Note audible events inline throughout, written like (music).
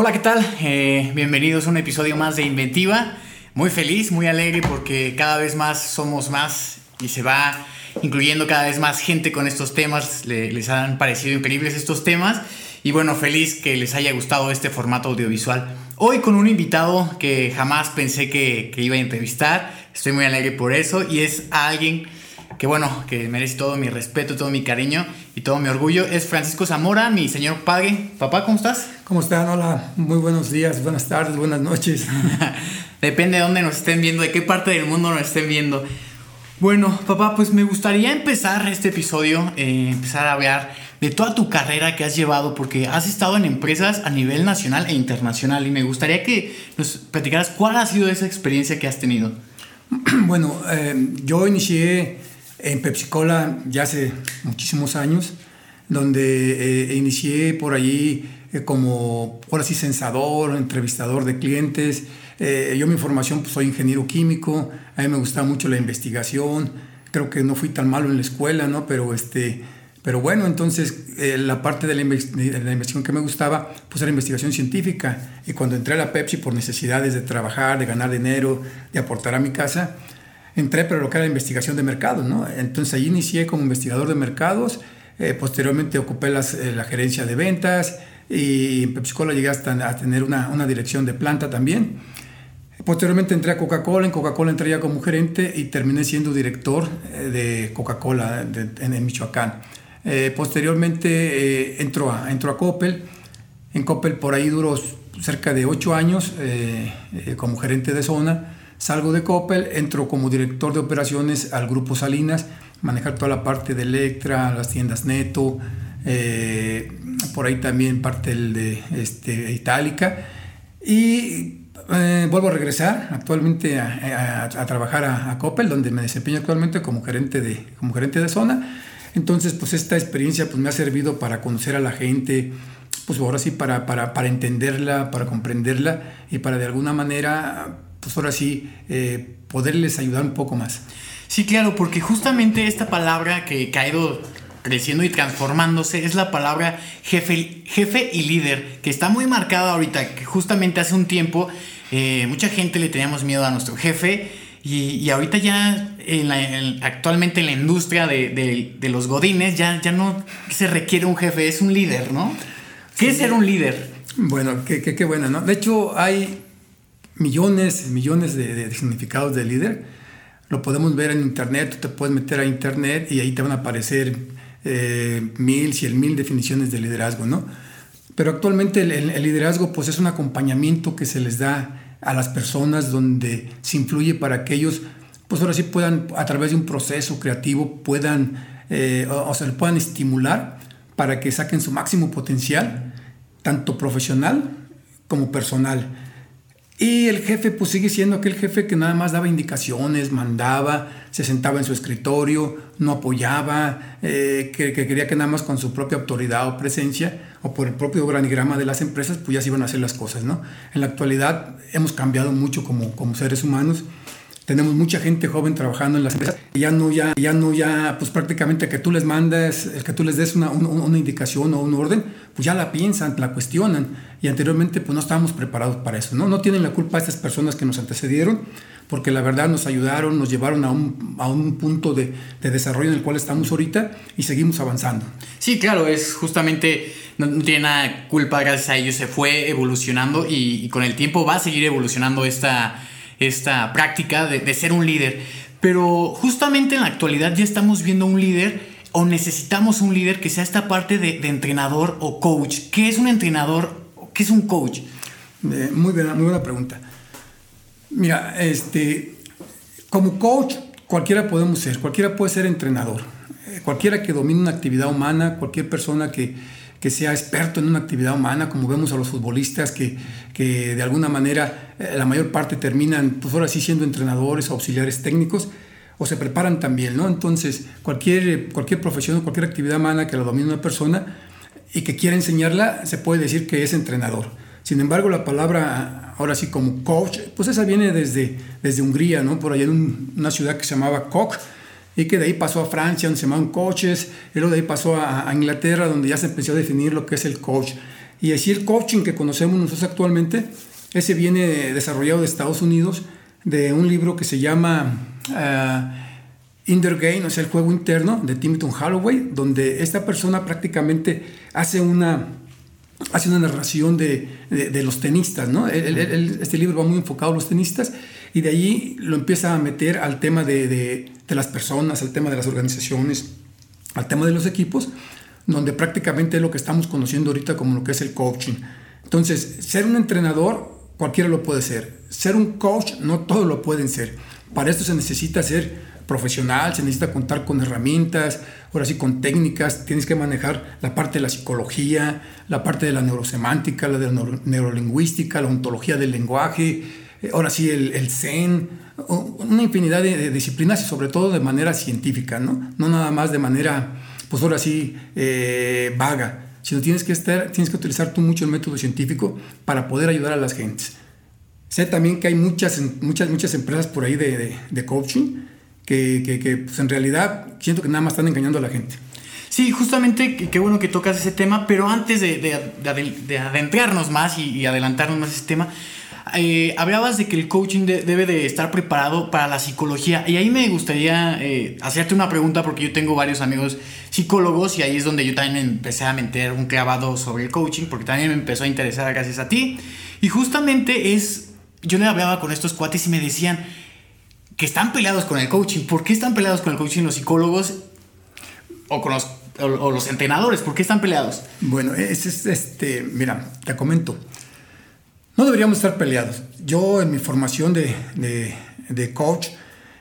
Hola, ¿qué tal? Eh, bienvenidos a un episodio más de Inventiva. Muy feliz, muy alegre porque cada vez más somos más y se va incluyendo cada vez más gente con estos temas. les han parecido increíbles estos temas. Y bueno, feliz que les haya gustado este formato audiovisual. Hoy con un invitado que jamás pensé que iba a entrevistar. Estoy muy alegre por eso. Y es alguien que bueno, que merece todo mi respeto, todo mi cariño y todo mi orgullo, es Francisco Zamora, mi señor padre. Papá, ¿cómo estás? ¿Cómo están? Hola, muy buenos días, buenas tardes, buenas noches. (laughs) Depende de dónde nos estén viendo, de qué parte del mundo nos estén viendo. Bueno, papá, pues me gustaría empezar este episodio, eh, empezar a hablar de toda tu carrera que has llevado, porque has estado en empresas a nivel nacional e internacional y me gustaría que nos platicaras cuál ha sido esa experiencia que has tenido. (clears throat) Bueno, eh, yo inicié en Pepsi Cola ya hace muchísimos años, donde eh, inicié por allí eh, como, ahora sí, censador, entrevistador de clientes. Eh, yo mi formación pues, soy ingeniero químico, a mí me gustaba mucho la investigación, creo que no fui tan malo en la escuela, ¿no? Pero, este, pero bueno, entonces la parte de la, de la, investigación que me gustaba pues era investigación científica. Y cuando entré a la Pepsi por necesidades de trabajar, de ganar dinero, de aportar a mi casa, entré pero lo que era la investigación de mercados, ¿no? Entonces ahí inicié como investigador de mercados, eh, posteriormente ocupé las, eh, la gerencia de ventas y en PepsiCola llegué hasta a tener una, una dirección de planta también. Posteriormente entré a Coca-Cola, en Coca-Cola entré ya como gerente y terminé siendo director eh, de Coca-Cola en, Michoacán. posteriormente entró, a, entró a Coppel, en Coppel por ahí duró cerca de ocho años como gerente de zona Salgo de Coppel, entro como director de operaciones al Grupo Salinas, manejar toda la parte de Electra, las tiendas Neto, eh, por ahí también parte de este, Itálica. Y eh, vuelvo a regresar actualmente a, trabajar a, Coppel, donde me desempeño actualmente como gerente de, como gerente de zona. Entonces, pues esta experiencia pues, me ha servido para conocer a la gente, pues ahora sí, para, para, para entenderla, para comprenderla y para de alguna manera pues ahora sí, eh, poderles ayudar un poco más. Sí, claro, porque justamente esta palabra que, ha ido creciendo y transformándose es la palabra jefe, jefe y líder, que está muy marcada ahorita, que justamente hace un tiempo eh, mucha gente le teníamos miedo a nuestro jefe y, ahorita ya actualmente en la industria de, los godines ya, ya no se requiere un jefe, es un líder, ¿no? ¿Qué es ser un líder? Bueno, qué, qué, qué bueno, ¿no? De hecho hay millones, millones de, significados de líder. Lo podemos ver en internet, tú te puedes meter a internet y ahí te van a aparecer eh, mil, cien mil definiciones de liderazgo, ¿no? Pero actualmente el, liderazgo pues es un acompañamiento que se les da a las personas donde se influye para que ellos pues ahora sí puedan a través de un proceso creativo puedan eh, o, o se puedan estimular para que saquen su máximo potencial tanto profesional como personal. Y el jefe pues sigue siendo aquel jefe que nada más daba indicaciones, mandaba, se sentaba en su escritorio, no apoyaba, eh, que, quería que nada más con su propia autoridad o presencia o por el propio organigrama de las empresas pues ya se iban a hacer las cosas, ¿no? En la actualidad hemos cambiado mucho como, como seres humanos tenemos mucha gente joven trabajando en las empresas y ya no ya ya no ya pues prácticamente que tú les mandes el que tú les des una, una, indicación o un orden pues ya la piensan la cuestionan. Y anteriormente pues no estábamos preparados para eso no no tienen la culpa estas personas que nos antecedieron porque la verdad nos ayudaron nos llevaron a un, a un punto de, de, desarrollo en el cual estamos ahorita y seguimos avanzando. Sí claro es justamente no, tiene nada culpa gracias a ellos se fue evolucionando y, y con el tiempo va a seguir evolucionando esta esta práctica de, ser un líder. Pero justamente en la actualidad ya estamos viendo un líder o necesitamos un líder que sea esta parte de, entrenador o coach. ¿Qué es un entrenador? ¿Qué es un coach? Eh, muy, buena, muy buena pregunta. Mira, este, como coach cualquiera podemos ser, cualquiera puede ser entrenador. Eh, cualquiera que domine una actividad humana, cualquier persona que, que sea experto en una actividad humana, como vemos a los futbolistas que, que de alguna manera eh, la mayor parte terminan, pues ahora sí siendo entrenadores o auxiliares técnicos, o se preparan también, ¿no? Entonces, cualquier, cualquier profesión, cualquier actividad humana que la domine una persona y que quiera enseñarla, se puede decir que es entrenador. Sin embargo, la palabra, ahora sí como coach, pues esa viene desde, desde Hungría, ¿no? Por allá en una ciudad que se llamaba Koch, y que de ahí pasó a Francia, donde se llamaban coaches, y luego de ahí pasó a, Inglaterra, donde ya se empezó a definir lo que es el coach. Y así el coaching que conocemos nosotros actualmente, ese viene desarrollado de Estados Unidos, de un libro que se llama uh, Inner Game, o sea, el juego interno de Timothy Holloway, donde esta persona prácticamente hace una, hace una narración de, de, los tenistas, ¿no? este libro va muy enfocado a los tenistas y de allí lo empieza a meter al tema de, de las personas, al tema de las organizaciones, al tema de los equipos, donde prácticamente es lo que estamos conociendo ahorita como lo que es el coaching. Entonces, ser un entrenador, cualquiera lo puede ser. Ser un coach, no todos lo pueden ser. Para esto se necesita ser profesional, se necesita contar con herramientas, ahora sí con técnicas, tienes que manejar la parte de la psicología, la parte de la neurosemántica, la de la neurolingüística, la ontología del lenguaje, ahora sí el, el Zen, una infinidad de, disciplinas y sobre todo de manera científica, ¿no? No nada más de manera, pues ahora sí, eh, vaga, sino tienes que, estar, tienes que utilizar tú mucho el método científico para poder ayudar a las gentes. Sé también que hay muchas, muchas, muchas empresas por ahí de, de, coaching que, que, que pues en realidad siento que nada más están engañando a la gente. Sí, justamente qué bueno que tocas ese tema, pero antes de, de adentrarnos más y, y, adelantarnos más ese tema, eh, hablabas de que el coaching debe de estar preparado para la psicología y ahí me gustaría eh, hacerte una pregunta porque yo tengo varios amigos psicólogos y ahí es donde yo también empecé a meter un clavado sobre el coaching porque también me empezó a interesar gracias a ti y justamente es, yo le hablaba con estos cuates y me decían que están peleados con el coaching, ¿por qué están peleados con el coaching los psicólogos o con los o, los entrenadores? ¿Por qué están peleados? Bueno, es, es, este, mira, te comento. No deberíamos estar peleados. Yo en mi formación de, de, coach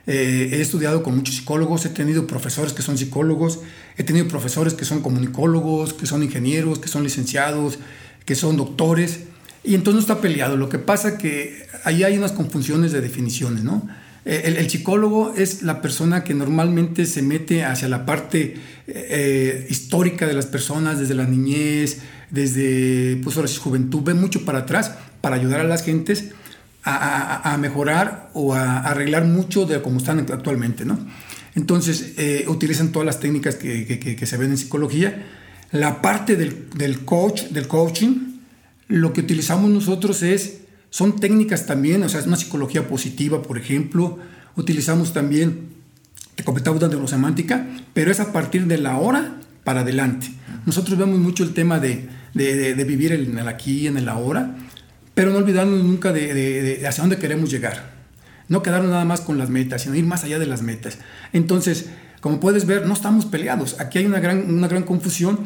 eh, he estudiado con muchos psicólogos, he tenido profesores que son psicólogos, he tenido profesores que son comunicólogos, que son ingenieros, que son licenciados, que son doctores, y entonces no está peleado. Lo que pasa que ahí hay unas confusiones de definiciones, ¿no? El, el, psicólogo es la persona que normalmente se mete hacia la parte eh, histórica de las personas, desde la niñez, desde pues ahora juventud, ve mucho para atrás para ayudar a las gentes a, mejorar o a, arreglar mucho de cómo están actualmente, ¿no? Entonces, eh, utilizan todas las técnicas que, se ven en psicología. La parte del, coach, del coaching, lo que utilizamos nosotros es, son técnicas también, o sea, es una psicología positiva, por ejemplo. Utilizamos también, te comentaba una neurosemántica, pero es a partir de la hora para adelante. Nosotros vemos mucho el tema de, de vivir en el aquí, en el ahora pero no olvidarnos nunca de, hacia dónde queremos llegar. No quedarnos nada más con las metas, sino ir más allá de las metas. Entonces, como puedes ver, no estamos peleados. Aquí hay una gran, una gran confusión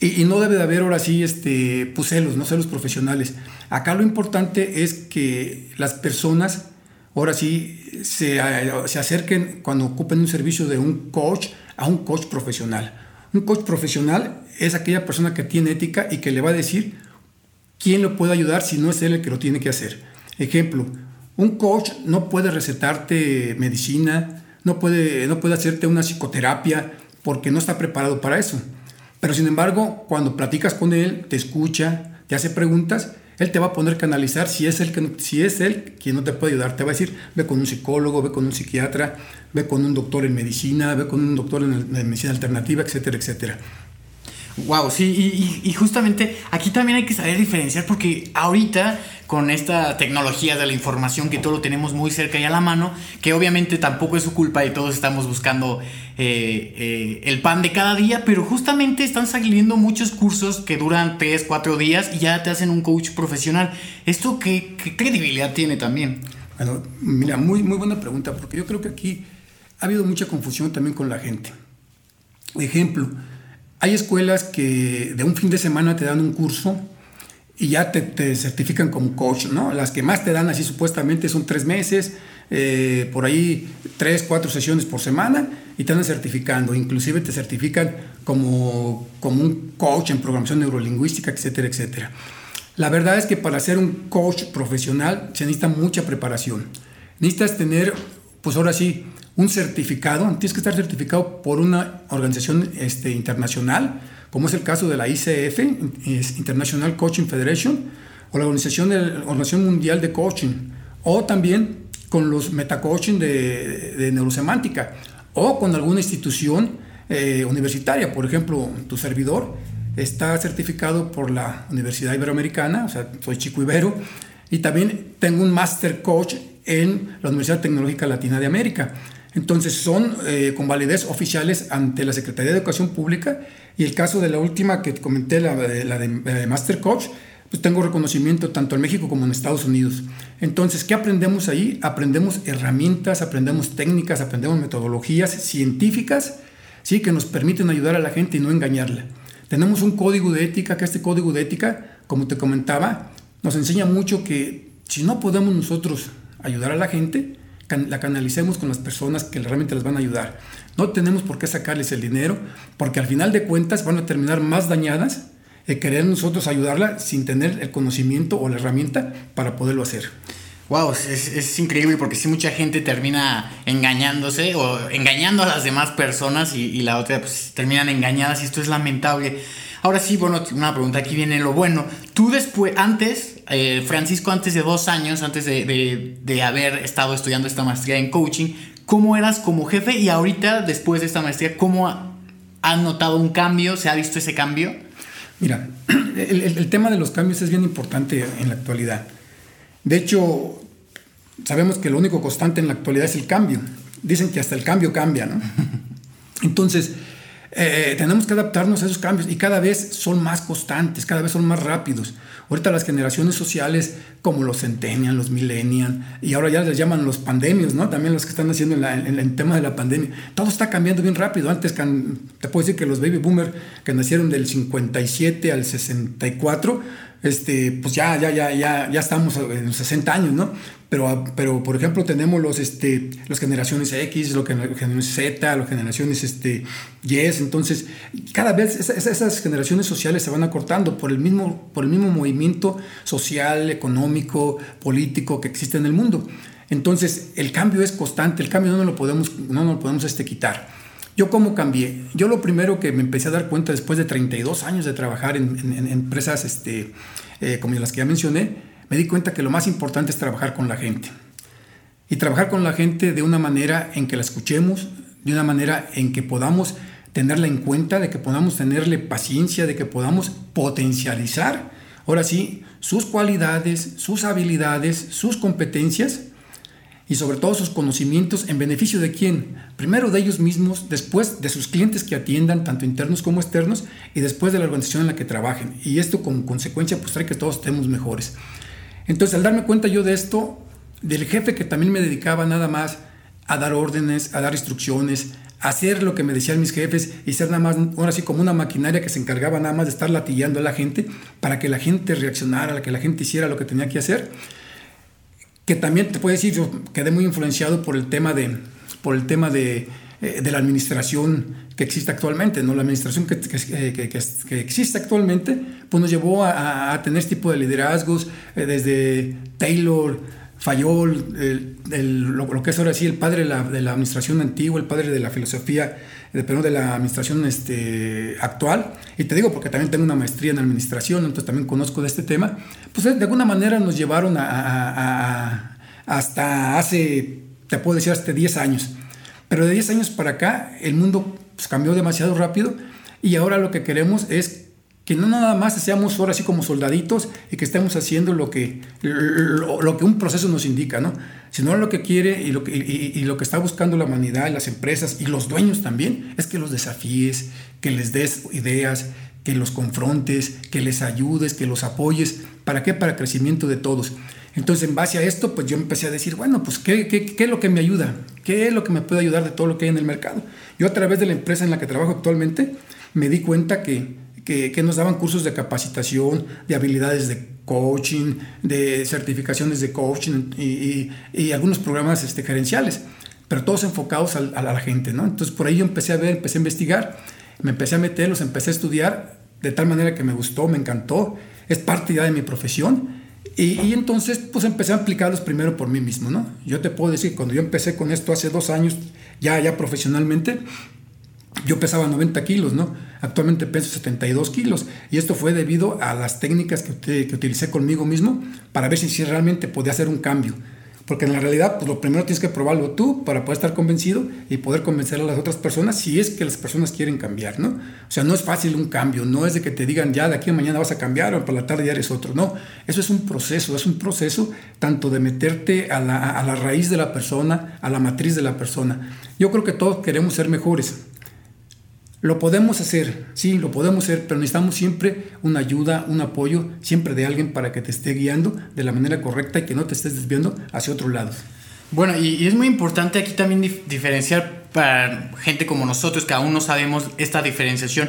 y, no debe de haber ahora sí este, pues celos, no celos profesionales. Acá lo importante es que las personas ahora sí se, se acerquen cuando ocupen un servicio de un coach a un coach profesional. Un coach profesional es aquella persona que tiene ética y que le va a decir ¿quién lo puede ayudar si no es él el que lo tiene que hacer? Ejemplo, un coach no puede recetarte medicina, no puede, no puede hacerte una psicoterapia porque no está preparado para eso. Pero sin embargo, cuando platicas con él, te escucha, te hace preguntas, él te va a poner que analizar si es, él que, si es quien no te puede ayudar. Te va a decir, ve con un psicólogo, ve con un psiquiatra, ve con un doctor en medicina, ve con un doctor en, en medicina alternativa, etcétera, etcétera. Wow, sí, y, justamente aquí también hay que saber diferenciar porque ahorita con esta tecnología de la información que todo lo tenemos muy cerca y a la mano, que obviamente tampoco es su culpa y todos estamos buscando eh, eh, el pan de cada día, pero justamente están saliendo muchos cursos que duran 3, 4 días y ya te hacen un coach profesional. ¿Esto qué, credibilidad tiene también? Bueno, mira, muy, muy buena pregunta porque yo creo que aquí ha habido mucha confusión también con la gente. Ejemplo, hay escuelas que de un fin de semana te dan un curso y ya te, certifican como coach, ¿no? Las que más te dan así supuestamente son tres meses, eh, por ahí tres, cuatro sesiones por semana y te andan certificando. Inclusive te certifican como, como un coach en programación neurolingüística, etcétera, etcétera. La verdad es que para ser un coach profesional se necesita mucha preparación. Necesitas tener, pues ahora sí, un certificado, tienes que estar certificado por una organización este, internacional, como es el caso de la ICF, International Coaching Federation, o la Organización, Organización Mundial de Coaching, o también con los metacoaching de, de neurosemántica, o con alguna institución eh, universitaria, por ejemplo, tu servidor está certificado por la Universidad Iberoamericana, o sea, soy chico ibero, y también tengo un Master Coach en la Universidad Tecnológica Latina de América. Entonces son eh, con validez oficiales ante la Secretaría de Educación Pública y el caso de la última que comenté, la, de, Master Coach, pues tengo reconocimiento tanto en México como en Estados Unidos. Entonces, ¿qué aprendemos ahí? Aprendemos herramientas, aprendemos técnicas, aprendemos metodologías científicas, ¿sí? Que nos permiten ayudar a la gente y no engañarla. Tenemos un código de ética, que este código de ética, como te comentaba, nos enseña mucho que si no podemos nosotros ayudar a la gente, la canalicemos con las personas que realmente les van a ayudar. No tenemos por qué sacarles el dinero, porque al final de cuentas van a terminar más dañadas de querer nosotros ayudarla sin tener el conocimiento o la herramienta para poderlo hacer. Wow, es, es, increíble porque si mucha gente termina engañándose o engañando a las demás personas y, la otra pues terminan engañadas y esto es lamentable. Ahora sí, bueno, una pregunta, aquí viene lo bueno. Tú después, antes, eh, Francisco, antes de dos años, antes de, de, de, haber estado estudiando esta maestría en coaching, ¿cómo eras como jefe? Y ahorita, después de esta maestría, ¿cómo has notado un cambio? ¿Se ha visto ese cambio? Mira, (clears throat) el, el, el tema de los cambios es bien importante en la actualidad. De hecho, sabemos que lo único constante en la actualidad es el cambio. Dicen que hasta el cambio cambia, ¿no? (laughs) Entonces, eh, tenemos que adaptarnos a esos cambios y cada vez son más constantes, cada vez son más rápidos. Ahorita las generaciones sociales, como los centennial, los millennial, y ahora ya les llaman los pandemios, ¿no? También los que están haciendo en, el tema de la pandemia. Todo está cambiando bien rápido. Antes, te puedo decir que los baby boomers que nacieron del 57 al 64, este, pues ya, ya, ya, ya, ya estamos en los 60 años, ¿no? Pero, pero por ejemplo, tenemos los, este, las generaciones X, las generaciones Z, las generaciones este, Y, entonces cada vez esas, esas, generaciones sociales se van acortando por el, mismo, por el mismo movimiento social, económico, político que existe en el mundo. Entonces el cambio es constante, el cambio no nos lo podemos, no nos lo podemos este, quitar. ¿Yo cómo cambié? Yo lo primero que me empecé a dar cuenta después de 32 años de trabajar en, empresas este, eh, como las que ya mencioné, me di cuenta que lo más importante es trabajar con la gente. Y trabajar con la gente de una manera en que la escuchemos, de una manera en que podamos tenerla en cuenta, de que podamos tenerle paciencia, de que podamos potencializar, ahora sí, sus cualidades, sus habilidades, sus competencias y sobre todo sus conocimientos en beneficio de quién? Primero de ellos mismos, después de sus clientes que atiendan, tanto internos como externos, y después de la organización en la que trabajen. Y esto como consecuencia pues trae que todos estemos mejores. Entonces al darme cuenta yo de esto, del jefe que también me dedicaba nada más a dar órdenes, a dar instrucciones, a hacer lo que me decían mis jefes y ser nada más, ahora sí, como una maquinaria que se encargaba nada más de estar latillando a la gente para que la gente reaccionara, que la gente hiciera lo que tenía que hacer que también te puedo decir, yo quedé muy influenciado por el tema de, por el tema de, eh, de la administración que existe actualmente, ¿no? La administración que, que, que, que existe actualmente, pues nos llevó a, a, tener este tipo de liderazgos, eh, desde Taylor, El, lo, que es ahora sí el padre de la, administración antigua, el padre de la filosofía, perdón, de la administración este, actual. Y te digo porque también tengo una maestría en administración, entonces también conozco de este tema. Pues de alguna manera nos llevaron hasta hace, te puedo decir, hasta 10 años. Pero de 10 años para acá el mundo pues, cambió demasiado rápido y ahora lo que queremos es que no nada más seamos ahora así como soldaditos y que estemos haciendo lo que, lo, que un proceso nos indica, ¿no? Sino lo que quiere y lo que, y lo que está buscando la humanidad, las empresas y los dueños también, es que los desafíes, que les des ideas, que los confrontes, que les ayudes, que los apoyes. ¿Para qué? Para el crecimiento de todos. Entonces, en base a esto, pues yo empecé a decir, bueno, pues, ¿qué, qué, qué es lo que me ayuda? ¿Qué es lo que me puede ayudar de todo lo que hay en el mercado? Yo a través de la empresa en la que trabajo actualmente, me di cuenta que que, que, nos daban cursos de capacitación, de habilidades de coaching, de certificaciones de coaching y, y, y algunos programas este, gerenciales, pero todos enfocados a, a, la gente, ¿no? Entonces por ahí yo empecé a ver, empecé a investigar, me empecé a meter, los empecé a estudiar de tal manera que me gustó, me encantó, es parte ya de mi profesión. Y, y, entonces, pues empecé a aplicarlos primero por mí mismo, ¿no? Yo te puedo decir, cuando yo empecé con esto hace dos años, ya, ya profesionalmente, yo pesaba 90 kilos, ¿no? Actualmente peso 72 kilos. Y esto fue debido a las técnicas que, que utilicé conmigo mismo para ver si, realmente podía hacer un cambio. Porque en la realidad, pues lo primero tienes que probarlo tú para poder estar convencido y poder convencer a las otras personas si es que las personas quieren cambiar, ¿no? O sea, no es fácil un cambio, no es de que te digan ya de aquí a mañana vas a cambiar o por la tarde ya eres otro, no. Eso es un proceso, es un proceso tanto de meterte a la raíz de la persona, a la matriz de la persona. Yo creo que todos queremos ser mejores lo podemos hacer, sí, lo podemos hacer, pero necesitamos siempre una ayuda, un apoyo, siempre de alguien para que te esté guiando de la manera correcta y que no te estés desviando hacia otro lado. Bueno, y, es muy importante aquí también diferenciar para gente como nosotros que aún no sabemos esta diferenciación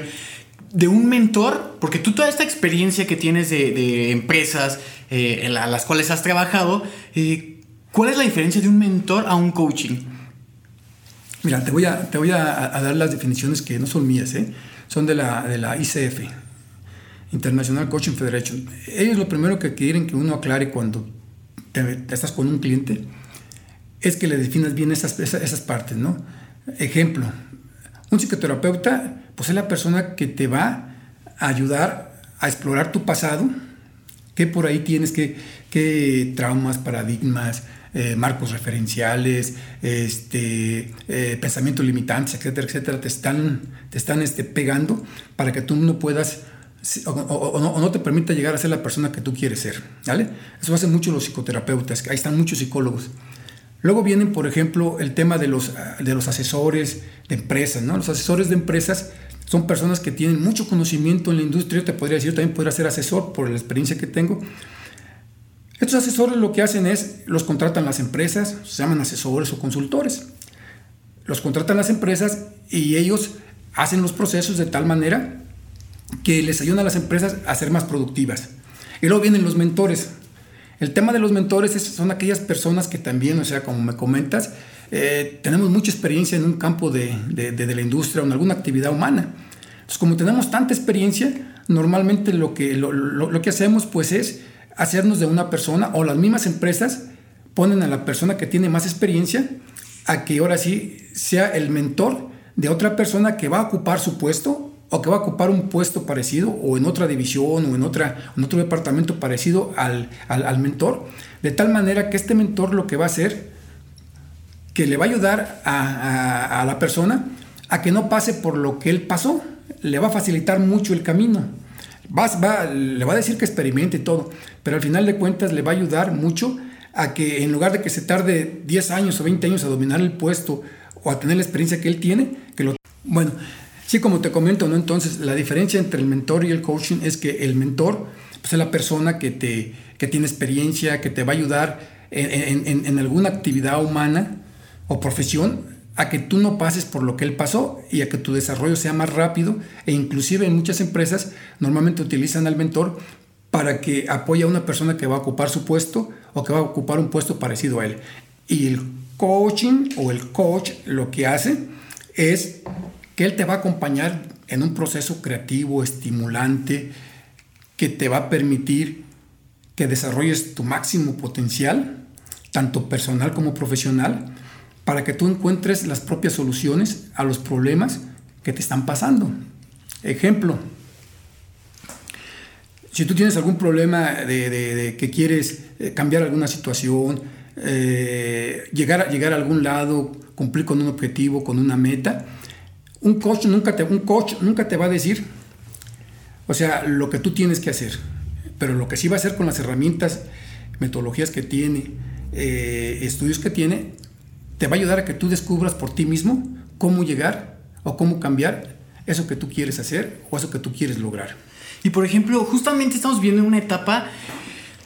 de un mentor, porque tú toda esta experiencia que tienes de, empresas eh, en las cuales has trabajado, eh, ¿cuál es la diferencia de un mentor a un coaching? Mira, te voy a, te voy a, dar las definiciones que no son mías, ¿eh? son de la, de la ICF, International Coaching Federation. Ellos lo primero que quieren que uno aclare cuando estás con un cliente es que le definas bien esas, esas, partes, ¿no? Ejemplo, un psicoterapeuta, pues es la persona que te va a ayudar a explorar tu pasado, que por ahí tienes que, qué traumas, paradigmas, eh, marcos referenciales, este, eh, pensamientos limitantes, etcétera, etcétera, te están, te están este, pegando para que tú no puedas o, no, te permita llegar a ser la persona que tú quieres ser. ¿vale? Eso hacen mucho los psicoterapeutas, ahí están muchos psicólogos. Luego vienen, por ejemplo, el tema de los, de los asesores de empresas. ¿no? Los asesores de empresas son personas que tienen mucho conocimiento en la industria. Yo te podría decir, yo también podría ser asesor por la experiencia que tengo. Estos asesores lo que hacen es, los contratan las empresas, se llaman asesores o consultores. Los contratan las empresas y ellos hacen los procesos de tal manera que les ayudan a las empresas a ser más productivas. Y luego vienen los mentores. El tema de los mentores son aquellas personas que también, o sea, como me comentas, eh, tenemos mucha experiencia en un campo de, la industria o en alguna actividad humana. Entonces, como tenemos tanta experiencia, normalmente lo que, lo que hacemos pues es hacernos de una persona o las mismas empresas ponen a la persona que tiene más experiencia a que ahora sí sea el mentor de otra persona que va a ocupar su puesto o que va a ocupar un puesto parecido o en otra división o en, otra, otro departamento parecido al, al, mentor, de tal manera que este mentor lo que va a hacer, que le va a ayudar a, a la persona a que no pase por lo que él pasó, le va a facilitar mucho el camino va, le va a decir que experimente y todo, pero al final de cuentas le va a ayudar mucho a que en lugar de que se tarde 10 años o 20 años a dominar el puesto o a tener la experiencia que él tiene, que lo... Bueno, sí, como te comento, ¿no? Entonces, la diferencia entre el mentor y el coaching es que el mentor pues, es la persona que, te, que tiene experiencia, que te va a ayudar en alguna actividad humana o profesión a que tú no pases por lo que él pasó y a que tu desarrollo sea más rápido e inclusive en muchas empresas normalmente utilizan al mentor para que apoye a una persona que va a ocupar su puesto o que va a ocupar un puesto parecido a él. Y el coaching o el coach lo que hace es que él te va a acompañar en un proceso creativo, estimulante, que te va a permitir que desarrolles tu máximo potencial, tanto personal como profesional, para que tú encuentres las propias soluciones a los problemas que te están pasando. Ejemplo, si tú tienes algún problema de, que quieres eh, cambiar alguna situación, eh, llegar, a, llegar a algún lado, cumplir con un objetivo, con una meta, un coach, nunca te, un coach nunca te va a decir, o sea, lo que tú tienes que hacer, pero lo que sí va a hacer con las herramientas, metodologías que tiene, eh, estudios que tiene, te va a ayudar a que tú descubras por ti mismo cómo llegar o cómo cambiar eso que tú quieres hacer o eso que tú quieres lograr. Y por ejemplo, justamente estamos viendo una etapa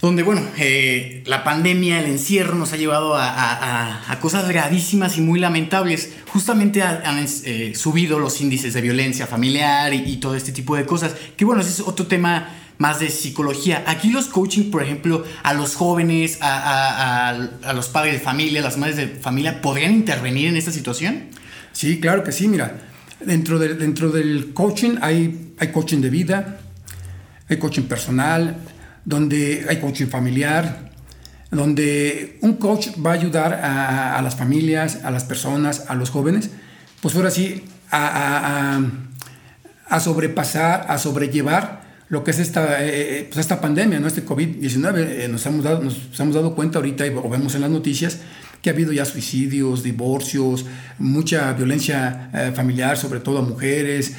donde, bueno, eh, la pandemia, el encierro nos ha llevado a, cosas gravísimas y muy lamentables. Justamente han, eh, subido los índices de violencia familiar y, y, todo este tipo de cosas. Que bueno, ese es otro tema más de psicología. Aquí los coaching, por ejemplo, a los jóvenes, a, los padres de familia, las madres de familia, ¿podrían intervenir en esta situación? Sí, claro que sí. Mira, dentro, de, dentro del coaching hay, hay coaching de vida, hay coaching personal, donde hay coaching familiar, donde un coach va a ayudar a, las familias, a las personas, a los jóvenes, pues ahora sí, a, a sobrepasar, a sobrellevar lo que es esta, eh, pues esta pandemia, ¿no? este COVID-19. nos, hemos dado, nos hemos dado cuenta ahorita, y o vemos en las noticias, que ha habido ya suicidios, divorcios, mucha violencia familiar, sobre todo a mujeres,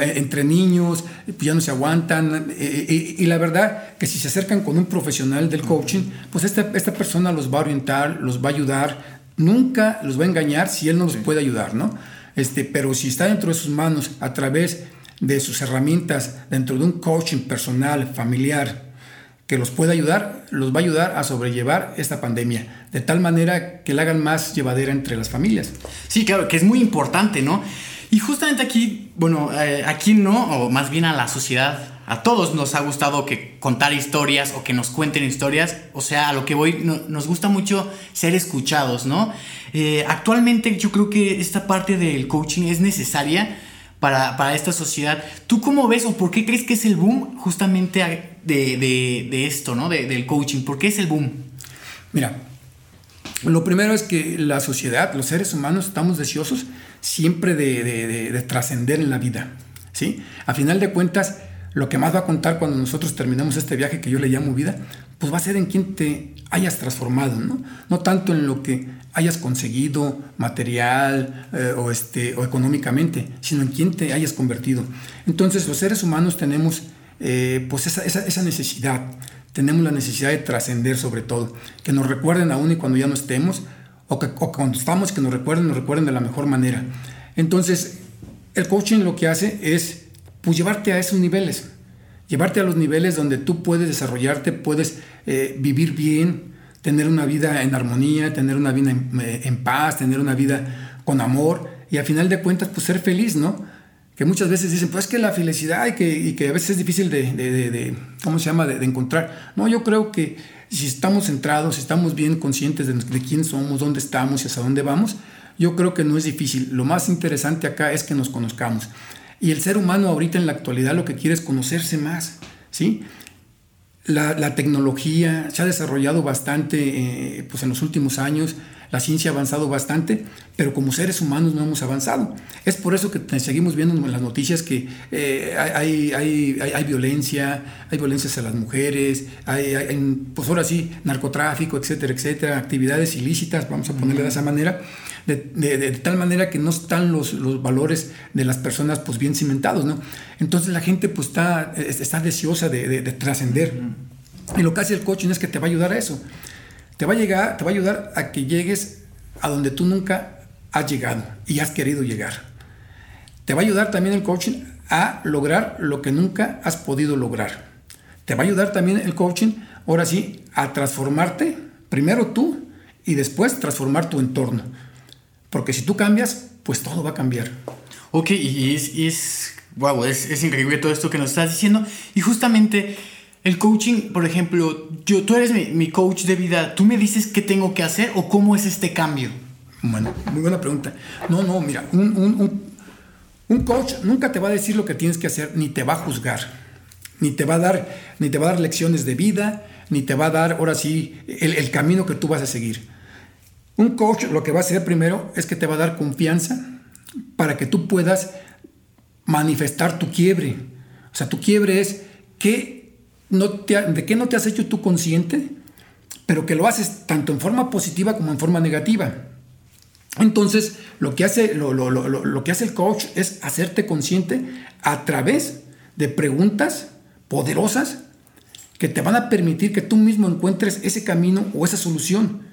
entre niños, pues ya no se aguantan. y, la verdad que si se acercan con un profesional del coaching, pues esta, esta persona los va a orientar, los va a ayudar, nunca los va a engañar si él no los puede ayudar, ¿no? Este, pero si está dentro de sus manos a través de sus herramientas, dentro de un coaching personal, familiar, que los pueda ayudar, los va a ayudar a sobrellevar esta pandemia, de tal manera que la hagan más llevadera entre las familias. Sí, claro, que es muy importante, ¿no? Y justamente aquí, bueno, eh, aquí no, o más bien a la sociedad, a todos nos ha gustado que contar historias o que nos cuenten historias. O sea, a lo que voy, nos gusta mucho ser escuchados, ¿no? Eh, actualmente yo creo que esta parte del coaching es necesaria para, esta sociedad. ¿Tú cómo ves o por qué crees que es el boom justamente de, esto, ¿no? del coaching. ¿Por qué es el boom? Mira, lo primero es que la sociedad, los seres humanos, estamos deseosos siempre de, trascender en la vida. ¿sí? A final de cuentas, lo que más va a contar cuando nosotros terminemos este viaje que yo le llamo vida, pues va a ser en quien te hayas transformado, ¿no? No tanto en lo que hayas conseguido material eh, o, este, o económicamente, sino en quien te hayas convertido. Entonces los seres humanos tenemos eh, pues esa, esa, necesidad, tenemos la necesidad de trascender sobre todo, que nos recuerden aún y cuando ya no estemos, o que o cuando estamos, que nos recuerden, nos recuerden de la mejor manera. Entonces, el coaching lo que hace es pues llevarte a esos niveles, llevarte a los niveles donde tú puedes desarrollarte, puedes eh, vivir bien, tener una vida en armonía, tener una vida eh, en, paz, tener una vida con amor y al final de cuentas pues ser feliz, ¿no? Que muchas veces dicen, pues que la felicidad y que, y que a veces es difícil de, de, de, ¿cómo se llama?, de, encontrar. No, yo creo que si estamos centrados, si estamos bien conscientes de, de quién somos, dónde estamos y hacia dónde vamos, yo creo que no es difícil. Lo más interesante acá es que nos conozcamos. Y el ser humano ahorita en la actualidad lo que quiere es conocerse más, ¿sí? La, tecnología se ha desarrollado bastante eh, pues en los últimos años, la ciencia ha avanzado bastante, pero como seres humanos no hemos avanzado. Es por eso que seguimos viendo en las noticias que eh, hay, hay, hay, violencia, hay violencia hacia las mujeres, hay, pues ahora sí, narcotráfico, etcétera, etcétera, actividades ilícitas, vamos a ponerle de esa manera de, tal manera que no están los, los, valores de las personas pues bien cimentados, ¿no? Entonces la gente pues está, está deseosa de, trascender. Y lo que hace el coaching es que te va a ayudar a eso. Te va a, llegar, te va a ayudar a que llegues a donde tú nunca has llegado y has querido llegar. Te va a ayudar también el coaching a lograr lo que nunca has podido lograr. Te va a ayudar también el coaching, ahora sí, a transformarte, primero tú y después transformar tu entorno. Porque si tú cambias, pues todo va a cambiar. Ok, y es, es wow, es, es, increíble todo esto que nos estás diciendo. Y justamente el coaching, por ejemplo, yo, tú eres mi, mi, coach de vida, ¿tú me dices qué tengo que hacer o cómo es este cambio? Bueno, muy buena pregunta. No, no, mira, un, un, un, coach nunca te va a decir lo que tienes que hacer, ni te va a juzgar, ni te va a dar, ni te va a dar lecciones de vida, ni te va a dar, ahora sí, el, el camino que tú vas a seguir. Un coach lo que va a hacer primero es que te va a dar confianza para que tú puedas manifestar tu quiebre. O sea, tu quiebre es que no te, de qué no te has hecho tú consciente, pero que lo haces tanto en forma positiva como en forma negativa. Entonces, lo que hace, lo, lo que hace el coach es hacerte consciente a través de preguntas poderosas que te van a permitir que tú mismo encuentres ese camino o esa solución.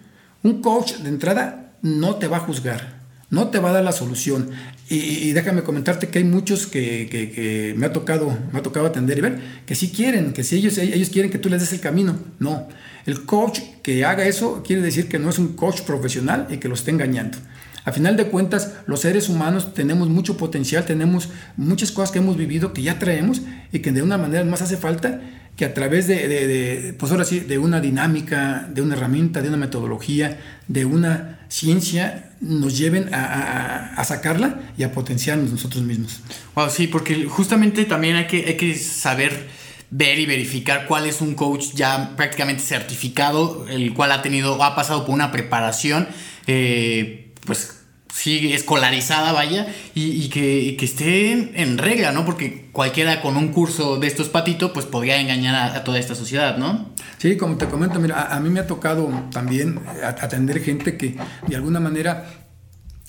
Un coach de entrada no te va a juzgar, no te va a dar la solución. Y, déjame comentarte que hay muchos que, me, ha tocado, me ha tocado atender y ver que sí quieren, que sí ellos, ellos quieren que tú les des el camino. No, el coach que haga eso quiere decir que no es un coach profesional y que lo esté engañando. A final de cuentas, los seres humanos tenemos mucho potencial, tenemos muchas cosas que hemos vivido, que ya traemos y que de una manera más hace falta que a través de, pues ahora sí, de una dinámica, de una herramienta, de una metodología, de una ciencia, nos lleven a, sacarla y a potenciarnos nosotros mismos. Wow, sí, porque justamente también hay que, hay que saber ver y verificar cuál es un coach ya prácticamente certificado, el cual ha tenido, ha pasado por una preparación, eh, pues sí, escolarizada, vaya, y, que, esté en regla, ¿no? Porque cualquiera con un curso de estos patito, pues podría engañar a, toda esta sociedad, ¿no? Sí, como te comento, mira, a, mí me ha tocado también atender gente que de alguna manera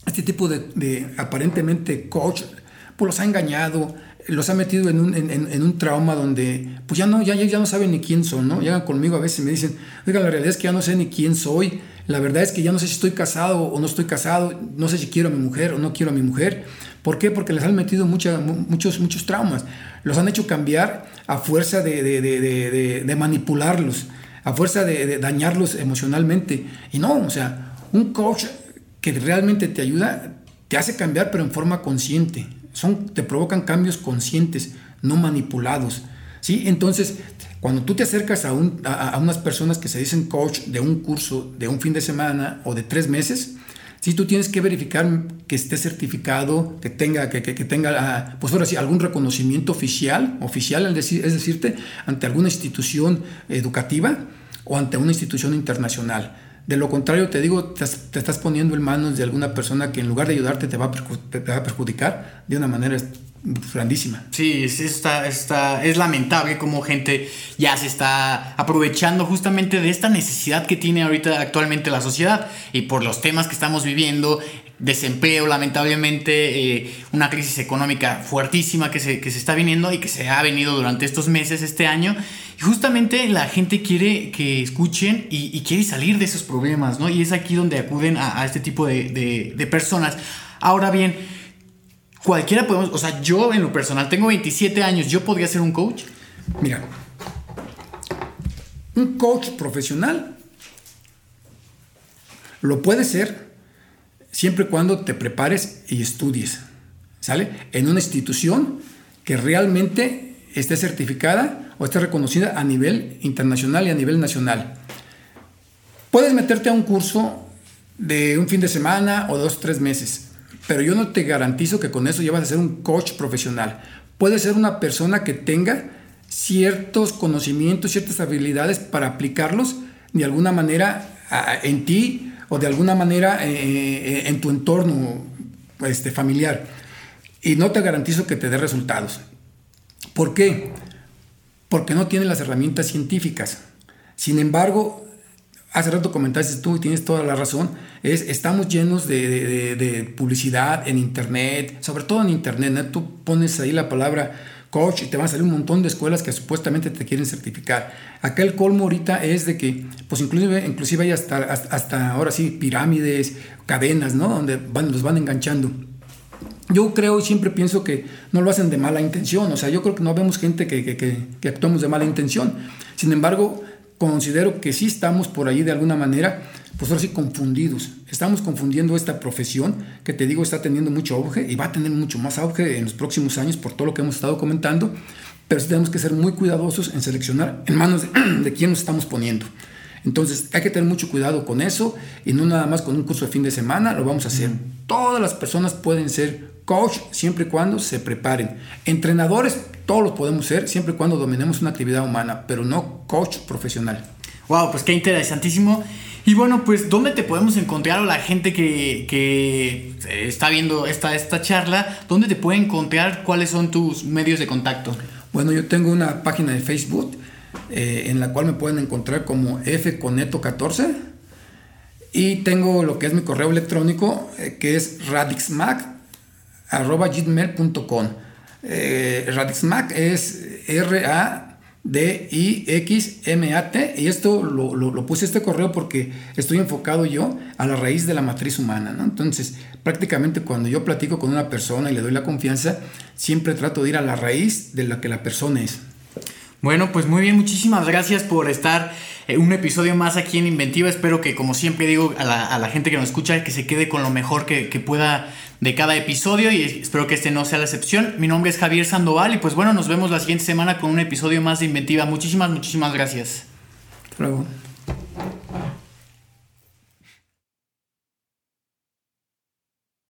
este tipo de, aparentemente coach, pues los ha engañado, los ha metido en un, en, un trauma donde pues ya no, ya, ya no saben ni quién son, ¿no? Llegan conmigo a veces y me dicen, oiga, la realidad es que ya no sé ni quién soy, la verdad es que ya no sé si estoy casado o no estoy casado, no sé si quiero a mi mujer o no quiero a mi mujer. ¿Por qué? Porque les han metido muchos, muchos traumas. Los han hecho cambiar a fuerza de, de, manipularlos, a fuerza de, dañarlos emocionalmente. Y no, o sea, un coach que realmente te ayuda, te hace cambiar, pero en forma consciente. Son, te provocan cambios conscientes, no manipulados. ¿sí? Entonces, cuando tú te acercas a, unas personas que se dicen coach de un curso de un fin de semana o de tres meses, si tú tienes que verificar que esté certificado, que tenga, que, tenga ah, pues ahora sí, algún reconocimiento oficial, oficial es, decir, es decirte, ante alguna institución educativa o ante una institución internacional. De lo contrario, te digo, te, estás poniendo en manos de alguna persona que en lugar de ayudarte te va te va a perjudicar de una manera grandísima. Sí, es, está, está, es lamentable como gente ya se está aprovechando justamente de esta necesidad que tiene ahorita actualmente la sociedad y por los temas que estamos viviendo, desempleo lamentablemente, eh, una crisis económica fuertísima que se, que se está viniendo y que se ha venido durante estos meses, este año. Justamente la gente quiere que escuchen y, quiere salir de esos problemas, ¿no? Y es aquí donde acuden a, este tipo de, de personas. Ahora bien, cualquiera podemos, o sea, yo en lo personal tengo 27 años, ¿yo podría ser un coach? Mira, un coach profesional lo puede ser siempre y cuando te prepares y estudies, ¿sale? En una institución que realmente esté certificada o esté reconocida a nivel internacional y a nivel nacional. Puedes meterte a un curso de un fin de semana o dos, tres meses pero yo no te garantizo que con eso ya vas a ser un coach profesional. Puede ser una persona que tenga ciertos conocimientos, ciertas habilidades para aplicarlos de alguna manera en ti o de alguna manera eh, eh, en tu entorno este, familiar. Y no te garantizo que te dé resultados. ¿Por qué? Porque no tiene las herramientas científicas. Sin embargo, hace rato comentaste tú y tienes toda la razón, es estamos llenos de, publicidad en internet, sobre todo en internet, tú pones ahí la palabra coach y te van a salir un montón de escuelas que supuestamente te quieren certificar. Acá el colmo ahorita es de que, pues inclusive, inclusive hay hasta, hasta, ahora sí pirámides, cadenas, ¿no? Donde van, los van enganchando. Yo creo y siempre pienso que no lo hacen de mala intención, o sea, yo creo que no vemos gente que, que, que, que actuamos de mala intención. Sin embargo, considero que sí estamos por ahí de alguna manera, pues ahora sí confundidos. Estamos confundiendo esta profesión que te digo está teniendo mucho auge y va a tener mucho más auge en los próximos años por todo lo que hemos estado comentando, pero sí tenemos que ser muy cuidadosos en seleccionar en manos de, (clears throat) de quién nos estamos poniendo. Entonces hay que tener mucho cuidado con eso y no nada más con un curso de fin de semana, lo vamos a hacer. Todas las personas pueden ser coach siempre y cuando se preparen. Entrenadores, todos los podemos ser siempre y cuando dominemos una actividad humana, pero no coach profesional. Wow, pues qué interesantísimo. Y bueno, pues ¿dónde te podemos encontrar o la gente que, que está viendo esta, esta charla? ¿Dónde te puede encontrar? ¿Cuáles son tus medios de contacto? Bueno, yo tengo una página de Facebook eh, en la cual me pueden encontrar como fconeto14 y tengo lo que es mi correo electrónico eh, que es radixmac.gmail.com eh, Radixmac es R-A D-I-X-M-A-T. Y esto lo, puse este correo porque estoy enfocado yo a la raíz de la matriz humana. Entonces, prácticamente cuando yo platico con una persona y le doy la confianza, siempre trato de ir a la raíz de la que la persona es. Bueno, pues muy bien, muchísimas gracias por estar un episodio más aquí en Inventiva. Espero que, como siempre digo a la, gente que nos escucha, que se quede con lo mejor que, que, pueda de cada episodio y espero que este no sea la excepción. Mi nombre es Javier Sandoval y pues bueno, nos vemos la siguiente semana con un episodio más de Inventiva. Muchísimas, muchísimas gracias. Hasta luego.